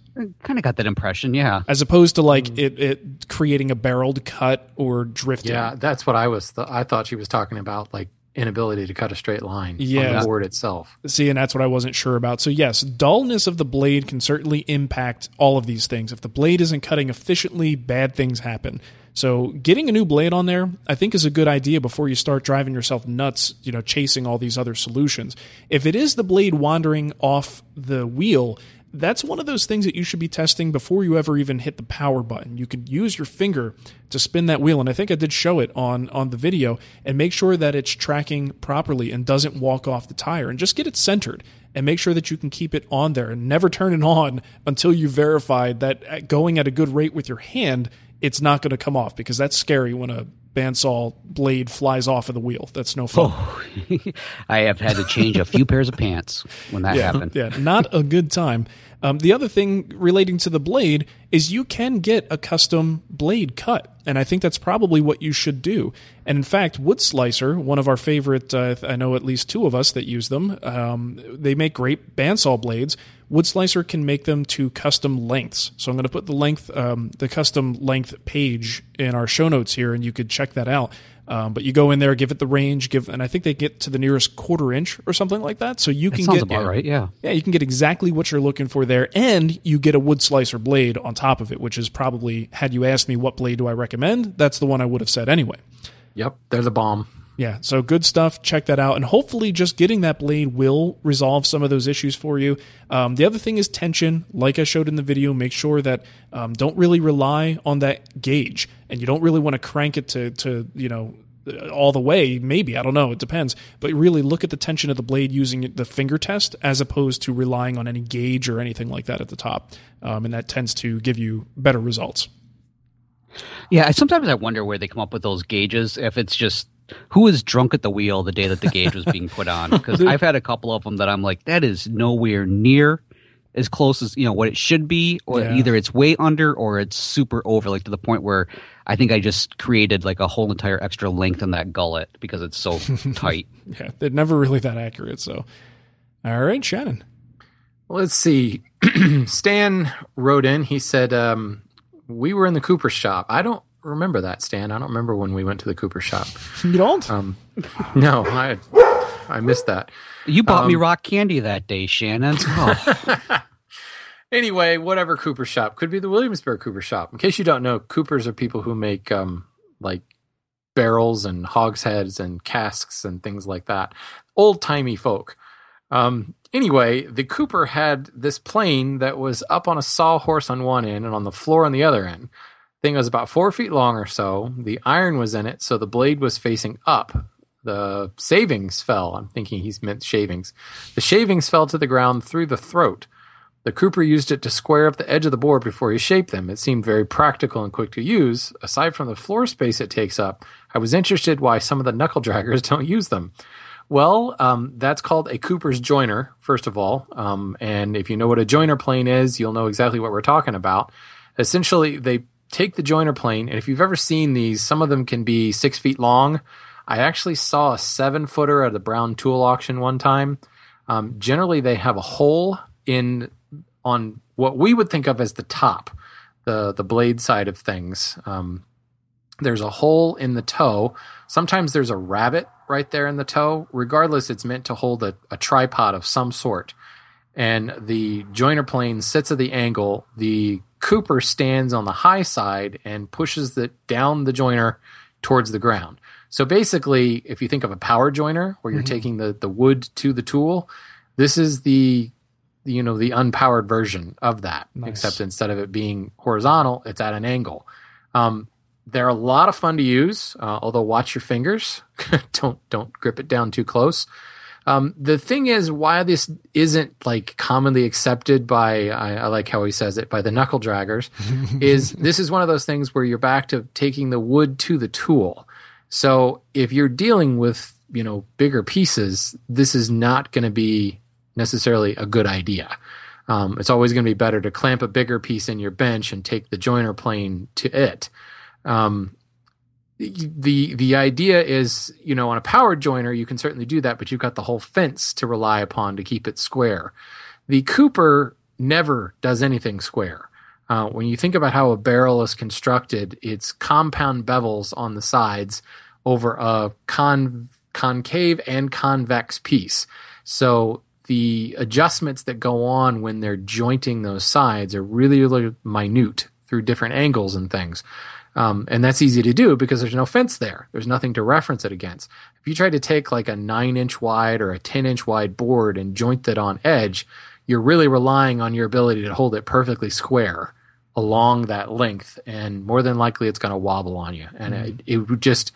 kind of got that impression, yeah. As opposed to like mm. it, it creating a barreled cut or drifting. Yeah, that's what I was. Th- I thought she was talking about, like inability to cut a straight line on Yeah. the board itself. See, and that's what I wasn't sure about. So, yes, dullness of the blade can certainly impact all of these things. If the blade isn't cutting efficiently, bad things happen. So, getting a new blade on there, I think, is a good idea before you start driving yourself nuts, you know, chasing all these other solutions. If it is the blade wandering off the wheel, that's one of those things that you should be testing before you ever even hit the power button. You could use your finger to spin that wheel, and I think I did show it on on the video, and make sure that it's tracking properly and doesn't walk off the tire, and just get it centered, and make sure that you can keep it on there, and never turn it on until you verified that uh, going at a good rate with your hand, it's not going to come off because that's scary when a bandsaw blade flies off of the wheel. That's no fun. Oh, I have had to change a few pairs of pants when that yeah, happened. Yeah, not a good time. Um, the other thing relating to the blade is you can get a custom blade cut, and I think that's probably what you should do. And in fact, Wood Slicer, one of our favorite, uh, I know at least two of us that use them, um, they make great bandsaw blades. Wood Slicer can make them to custom lengths. So I'm going to put the length, um, the custom length page in our show notes here, and you could check that out. Um, but you go in there, give it the range, give, and I think they get to the nearest quarter inch or something like that. So you That can sounds get about yeah, right. Yeah. yeah, you can get exactly what you're looking for there, and you get a wood slicer blade on top of it, which is probably had you asked me what blade do I recommend, that's the one I would have said anyway. Yep, they're the bomb. Yeah, so good stuff. Check that out, and hopefully, just getting that blade will resolve some of those issues for you. Um, the other thing is tension. Like I showed in the video, make sure that um, don't really rely on that gauge, and you don't really want to crank it to to you know all the way. Maybe I don't know. It depends, but really look at the tension of the blade using the finger test as opposed to relying on any gauge or anything like that at the top, um, and that tends to give you better results. Yeah, sometimes I wonder where they come up with those gauges. If it's just who was drunk at the wheel the day that the gauge was being put on? Because I've had a couple of them that I'm like, that is nowhere near as close as you know what it should be, or Yeah. either it's way under or it's super over, like to the point where I think I just created like a whole entire extra length in that gullet because it's so tight. Yeah, they're never really that accurate. So, all right, Shannon. Let's see. Stan wrote in. He said, um, "We were in the Cooper shop. I don't remember that, Stan. I don't remember when we went to the Cooper shop. You don't? Um, no, I I missed that. You bought me Um, rock candy that day, Shannon. Oh, Anyway, whatever Cooper shop could be the Williamsburg Cooper shop. In case you don't know, Coopers are people who make um, like barrels and hogsheads and casks and things like that. Old timey folk. Um, anyway, the Cooper had this plane that was up on a sawhorse on one end and on the floor on the other end. Thing was about four feet long or so. The iron was in it, so the blade was facing up. The savings fell. I'm thinking he's meant shavings. The shavings fell to the ground through the throat. The Cooper used it to square up the edge of the board before he shaped them. It seemed very practical and quick to use. Aside from the floor space it takes up, I was interested why some of the knuckle draggers don't use them. Well, um, that's called a Cooper's joiner, first of all. Um, and if you know what a joiner plane is, you'll know exactly what we're talking about. Essentially, they take the joiner plane, and if you've ever seen these, some of them can be six feet long. I actually saw a seven footer at the Brown Tool auction one time. Um, generally, they have a hole in on what we would think of as the top, the the blade side of things. Um, there's a hole in the toe. Sometimes there's a rabbet right there in the toe. Regardless, it's meant to hold a, a tripod of some sort. And the joiner plane sits at the angle. The Cooper stands on the high side and pushes the down the joiner towards the ground. So basically, if you think of a power joiner where you're taking the, the wood to the tool, this is the you know the unpowered version of that. Nice. Except instead of it being horizontal, it's at an angle. Um, they're a lot of fun to use, uh, although watch your fingers. don't don't grip it down too close. Um, the thing is, why this isn't like commonly accepted by I, I like how he says it by the knuckle draggers, is this is one of those things where you're back to taking the wood to the tool. So if you're dealing with you know bigger pieces, this is not going to be necessarily a good idea. Um, it's always going to be better to clamp a bigger piece in your bench and take the joiner plane to it. Um, the the idea is, you know, on a powered joiner, you can certainly do that, but you've got the whole fence to rely upon to keep it square. The Cooper never does anything square. Uh, when you think about how a barrel is constructed, it's compound bevels on the sides over a con- concave and convex piece. So the adjustments that go on when they're jointing those sides are really, really minute through different angles and things. Um, and that's easy to do because there's no fence there. There's nothing to reference it against. If you try to take like a nine inch wide or a 10 inch wide board and joint that on edge, you're really relying on your ability to hold it perfectly square along that length. And more than likely, it's going to wobble on you. And it, it would just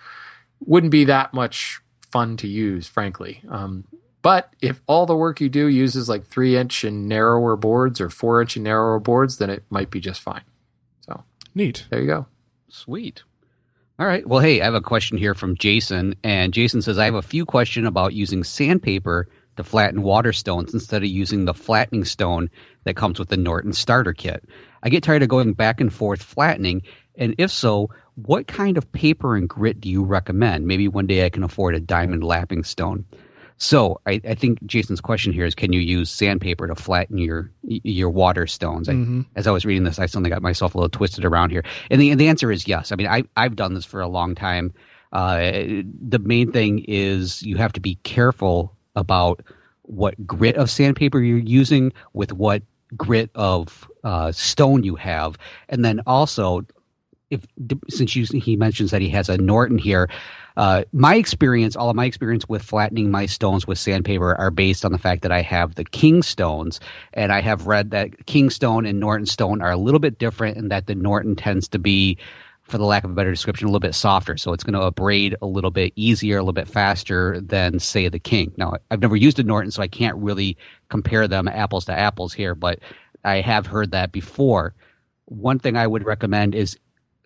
wouldn't be that much fun to use, frankly. Um, but if all the work you do uses like three inch and narrower boards or four inch and narrower boards, then it might be just fine. So Neat. there you go. sweet. All right. Well, hey, I have a question here from Jason, and Jason says I have a few questions about using sandpaper to flatten water stones instead of using the flattening stone that comes with the Norton starter kit. I get tired of going back and forth flattening, and if so, what kind of paper and grit do you recommend? Maybe one day I can afford a diamond lapping stone. So I, I, think Jason's question here is: Can you use sandpaper to flatten your your water stones? Mm-hmm. As I was reading this, I suddenly got myself a little twisted around here, and the and the answer is yes. I mean, I I've done this for a long time. Uh, the main thing is you have to be careful about what grit of sandpaper you're using with what grit of uh, stone you have, and then also if since you, he mentions that he has a Norton here, uh, my experience, all of my experience with flattening my stones with sandpaper are based on the fact that I have the king stones, and I have read that king stone and Norton stone are a little bit different, and that the Norton tends to be, for the lack of a better description, a little bit softer, so it's going to abrade a little bit easier, a little bit faster than say the king. Now, I've never used a Norton, so I can't really compare them apples to apples here, but I have heard that before. One thing I would recommend is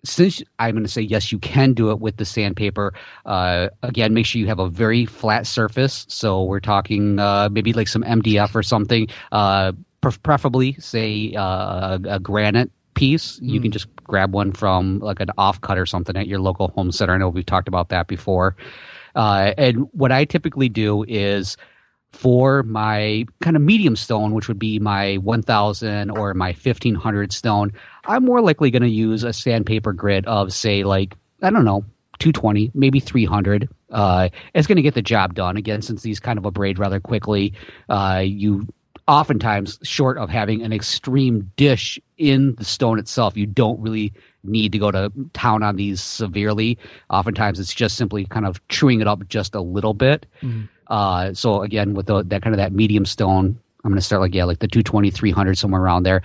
since I'm going to say yes, you can do it with the sandpaper. Uh, again, make sure you have a very flat surface. So we're talking uh, maybe like some MDF or something. Uh, preferably, say uh, a, granite piece. Mm. You can hmm. just grab one from like an offcut or something at your local home center. I know we've talked about that before. Uh, and what I typically do is for my kind of medium stone, which would be my 1000 or my 1500 stone, I'm more likely going to use a sandpaper grit of, say, like, I don't know, 220, maybe 300. Uh, it's going to get the job done. Again, since these kind of abrade rather quickly, uh, you oftentimes, short of having an extreme dish in the stone itself, you don't really need to go to town on these severely. Oftentimes, it's just simply kind of chewing it up just a little bit. Mm. Uh, so again, with the, that kind of that medium stone, I'm going to start like yeah, like the 220, 300, somewhere around there.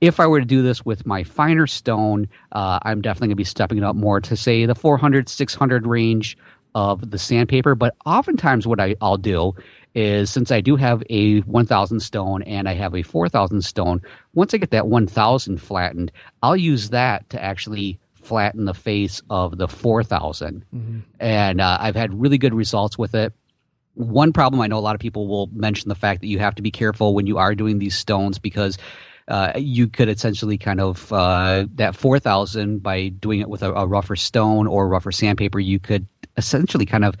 If I were to do this with my finer stone, uh, I'm definitely going to be stepping it up more to say the 400, 600 range of the sandpaper. But oftentimes, what I, I'll do is since I do have a 1000 stone and I have a 4000 stone, once I get that 1000 flattened, I'll use that to actually flatten the face of the 4000. Mm-hmm. And uh, I've had really good results with it one problem I know a lot of people will mention the fact that you have to be careful when you are doing these stones because uh, you could essentially kind of uh, that 4000 by doing it with a, a, rougher stone or rougher sandpaper you could essentially kind of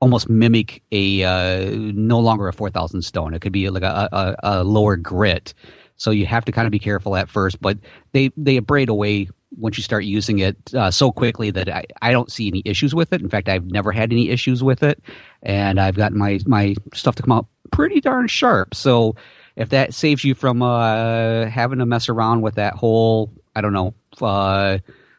almost mimic a uh, no longer a 4000 stone it could be like a, a, a, lower grit so you have to kind of be careful at first but they they abrade away once you start using it uh, so quickly that I, I don't see any issues with it. In fact, I've never had any issues with it, and I've gotten my my stuff to come out pretty darn sharp. So if that saves you from uh, having to mess around with that whole, I don't know, uh,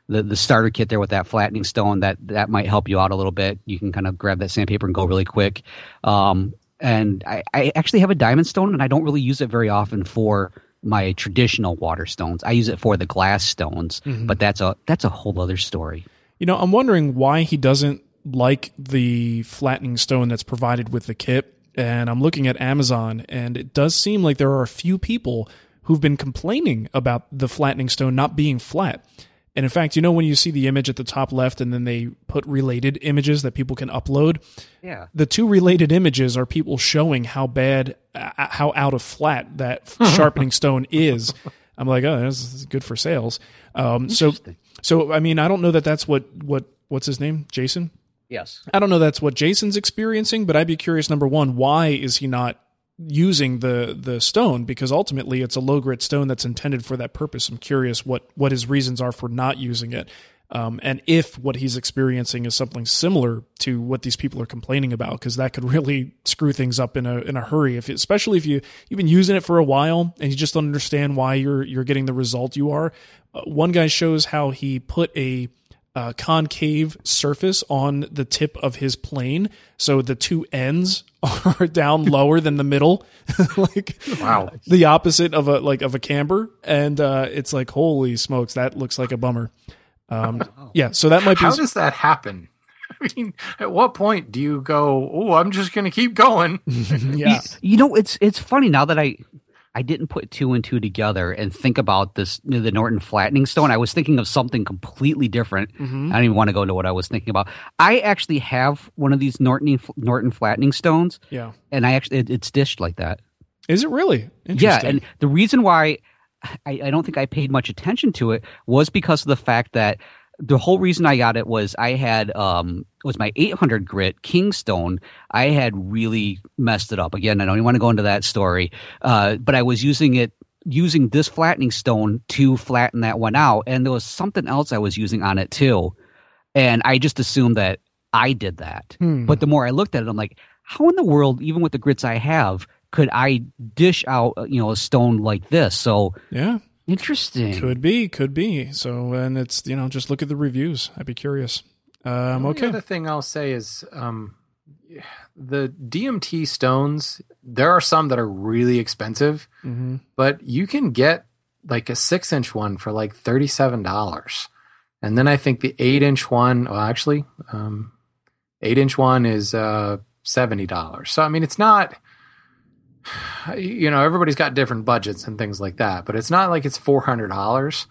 the the starter kit there with that flattening stone, that that might help you out a little bit. You can kind of grab that sandpaper and go really quick. Um, and I, I actually have a diamond stone, and I don't really use it very often for my traditional water stones. I use it for the glass stones, mm-hmm. but that's a that's a whole other story. You know, I'm wondering why he doesn't like the flattening stone that's provided with the kit. And I'm looking at Amazon, and it does seem like there are a few people who've been complaining about the flattening stone not being flat. And in fact, you know, when you see the image at the top left and then they put related images that people can upload? Yeah. The two related images are people showing how bad, uh, how out of flat that sharpening stone is. I'm like, oh, this is good for sales. Um, so, so, I mean, I don't know that that's what, what, what's his name? Jason? Yes. I don't know that's what Jason's experiencing, but I'd be curious, number one, why is he not using the the stone because ultimately it's a low grit stone that's intended for that purpose. I'm curious what what his reasons are for not using it. Um, and if what he's experiencing is something similar to what these people are complaining about, because that could really screw things up in a in a hurry. If especially if you you've been using it for a while and you just don't understand why you're you're getting the result you are. Uh, one guy shows how he put a uh, concave surface on the tip of his plane, so the two ends are down lower than the middle, like wow, the opposite of a like of a camber, and uh, it's like holy smokes, that looks like a bummer. Um, yeah, so that might be. How does that happen? I mean, at what point do you go? Oh, I'm just going to keep going. yeah, you, you know, it's it's funny now that I I didn't put two and two together and think about this the Norton flattening stone. I was thinking of something completely different. Mm-hmm. I don't even want to go into what I was thinking about. I actually have one of these Norton Norton flattening stones, Yeah. and I actually it, it's dished like that. Is it really? Yeah, and the reason why I, I don't think I paid much attention to it was because of the fact that the whole reason I got it was I had um was my 800 grit Kingstone. I had really messed it up. Again, I don't even want to go into that story, uh, but I was using it using this flattening stone to flatten that one out, and there was something else I was using on it too, and I just assumed that I did that. Hmm. But the more I looked at it, I'm like, how in the world, even with the grits I have, could I dish out uh, you know a stone like this? So yeah. Interesting. Could be, could be. So, and it's you know, just look at the reviews. I'd be curious. Um, The okay. other thing I'll say is um, the DMT stones. There are some that are really expensive, hmm but you can get like a six inch one for like thirty seven dollars, and then I think the eight inch one. Well, actually, um, eight inch one is uh, seventy dollars. So I mean, it's not. You know, everybody's got different budgets and things like that, but it's not like it's four hundred dollars.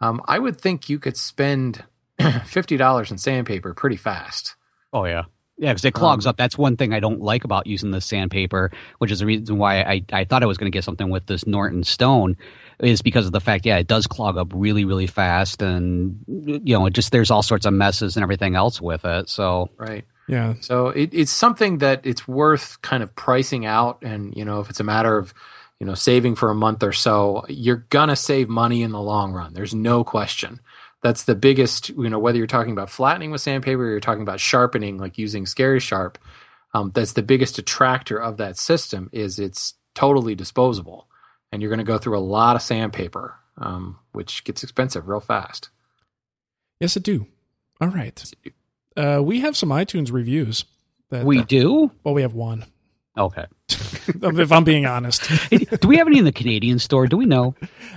Um, I would think you could spend fifty dollars in sandpaper pretty fast. Oh yeah. Yeah, because it clogs Um, up. That's one thing I don't like about using the sandpaper, which is the reason why I, I thought I was going to get something with this Norton Stone, is because of the fact, yeah, it does clog up really, really fast, and you know, it just there's all sorts of messes and everything else with it. So Right. Yeah. So it, it's something that it's worth kind of pricing out, and you know, if it's a matter of you know saving for a month or so, you're gonna save money in the long run. There's no question. That's the biggest. You know, whether you're talking about flattening with sandpaper, or you're talking about sharpening, like using Scary Sharp. Um, that's the biggest attractor of that system is it's totally disposable, and you're going to go through a lot of sandpaper, um, which gets expensive real fast. Yes, it do. All right. Uh, we have some iTunes reviews. That, we do. well, we have one. Okay. if I'm being honest, do we have any in the Canadian store? Do we know?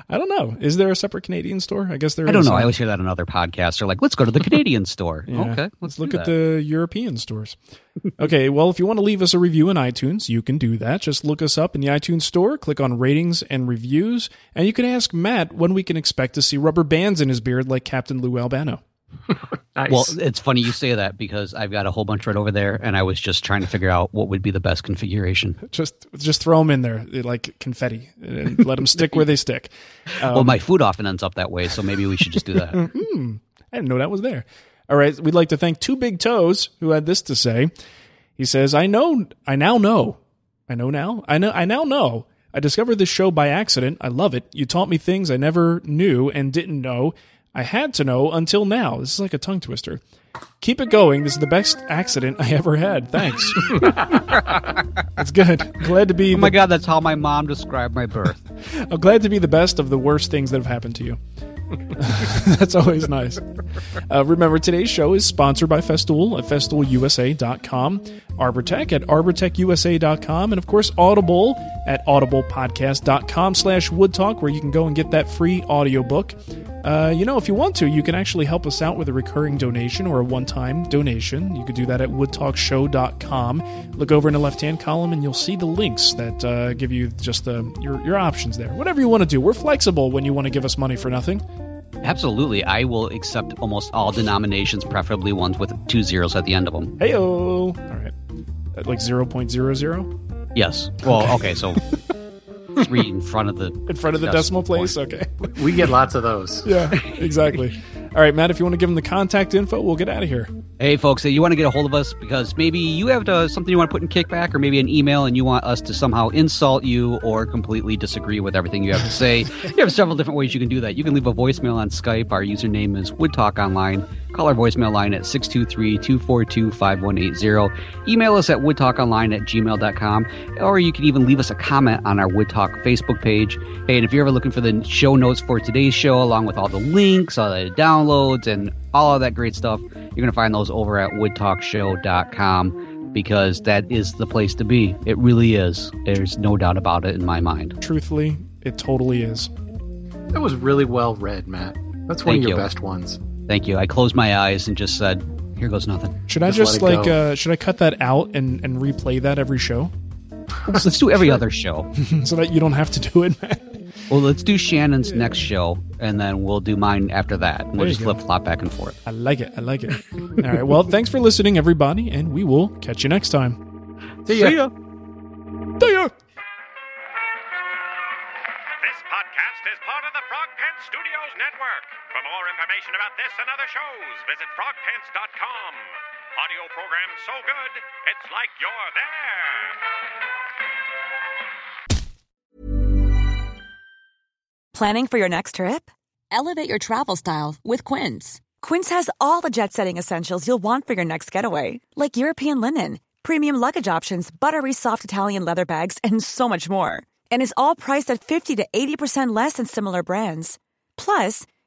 I don't know. Is there a separate Canadian store? I guess there I don't know. I always hear that on other podcasts. They're like, let's go to the Canadian store. Yeah. Okay. Let's do look at the European stores. okay, well, if you want to leave us a review in iTunes, you can do that. Just look us up in the iTunes store, click on ratings and reviews, and you can ask Matt when we can expect to see rubber bands in his beard like Captain Lou Albano. Nice. Well, it's funny you say that because I've got a whole bunch right over there, and I was just trying to figure out what would be the best configuration. Just, just throw them in there like confetti and let them stick where they stick. Um, well, my food often ends up that way, so maybe we should just do that. I didn't know that was there. All right, we'd like to thank Two Big Toes who had this to say. He says, "I know, I now know, I know now, I know, I now know. I discovered this show by accident. I love it. You taught me things I never knew and didn't know. I had to know until now. This is like a tongue twister. Keep it going. This is the best accident I ever had. Thanks. That's good. Glad to be. oh my the- god, that's how my mom described my birth. I'm glad to be the best of the worst things that have happened to you. That's always nice. Uh, remember, today's show is sponsored by Festool at festoolusa.com, Arbortech at arbortechusa.com, and of course, Audible at audiblepodcast.com slash woodtalk, where you can go and get that free audiobook. Uh, you know, if you want to, you can actually help us out with a recurring donation or a one time donation. You could do that at woodtalkshow.com. Look over in the left hand column and you'll see the links that uh, give you just the, your, your options there. Whatever you want to do. We're flexible when you want to give us money for nothing. Absolutely, I will accept almost all denominations, preferably ones with two zeros at the end of them. Hey, All right. At like 0.00 Yes. Well, okay, so three in front of the in front of the decimal place. Okay. we get lots of those. Yeah, exactly. All right, Matt, if you want to give them the contact info, we'll get out of here. Hey, folks, you want to get a hold of us because maybe you have uh something you want to put in kickback or maybe an email and you want us to somehow insult you or completely disagree with everything you have to say. you have several different ways you can do that. You can leave a voicemail on Skype. Our username is WoodTalk Online. Call our voicemail line at 623 242 5180. Email us at woodtalkonline at gmail.com. Or you can even leave us a comment on our Wood Talk Facebook page. Hey, and if you're ever looking for the show notes for today's show, along with all the links, all the downloads, and all of that great stuff, you're going to find those over at woodtalkshow.com because that is the place to be. It really is. There's no doubt about it in my mind. Truthfully, it totally is. That was really well read, Matt. That's one Thank of your you. best ones. Thank you. I closed my eyes and just said, here goes nothing. Should I Just just let it like uh should I cut that out and and replay that every show? let's, let's do every other show. so that you don't have to do it, Matt. Well, let's do Shannon's next show, and then we'll do mine after that. We'll just flip flop back and forth. I like it. I like it. All right. Well, thanks for listening, everybody, and we will catch you next time. See ya. See ya. This podcast is part of the Frog Pants Studios Network. For more information about this and other shows, visit frogpants.com. Audio program so good, it's like you're there. Planning for your next trip? Elevate your travel style with Quince. Quince has all the jet setting essentials you'll want for your next getaway, like European linen, premium luggage options, buttery soft Italian leather bags, and so much more. And is all priced at 50 to 80% less than similar brands. Plus,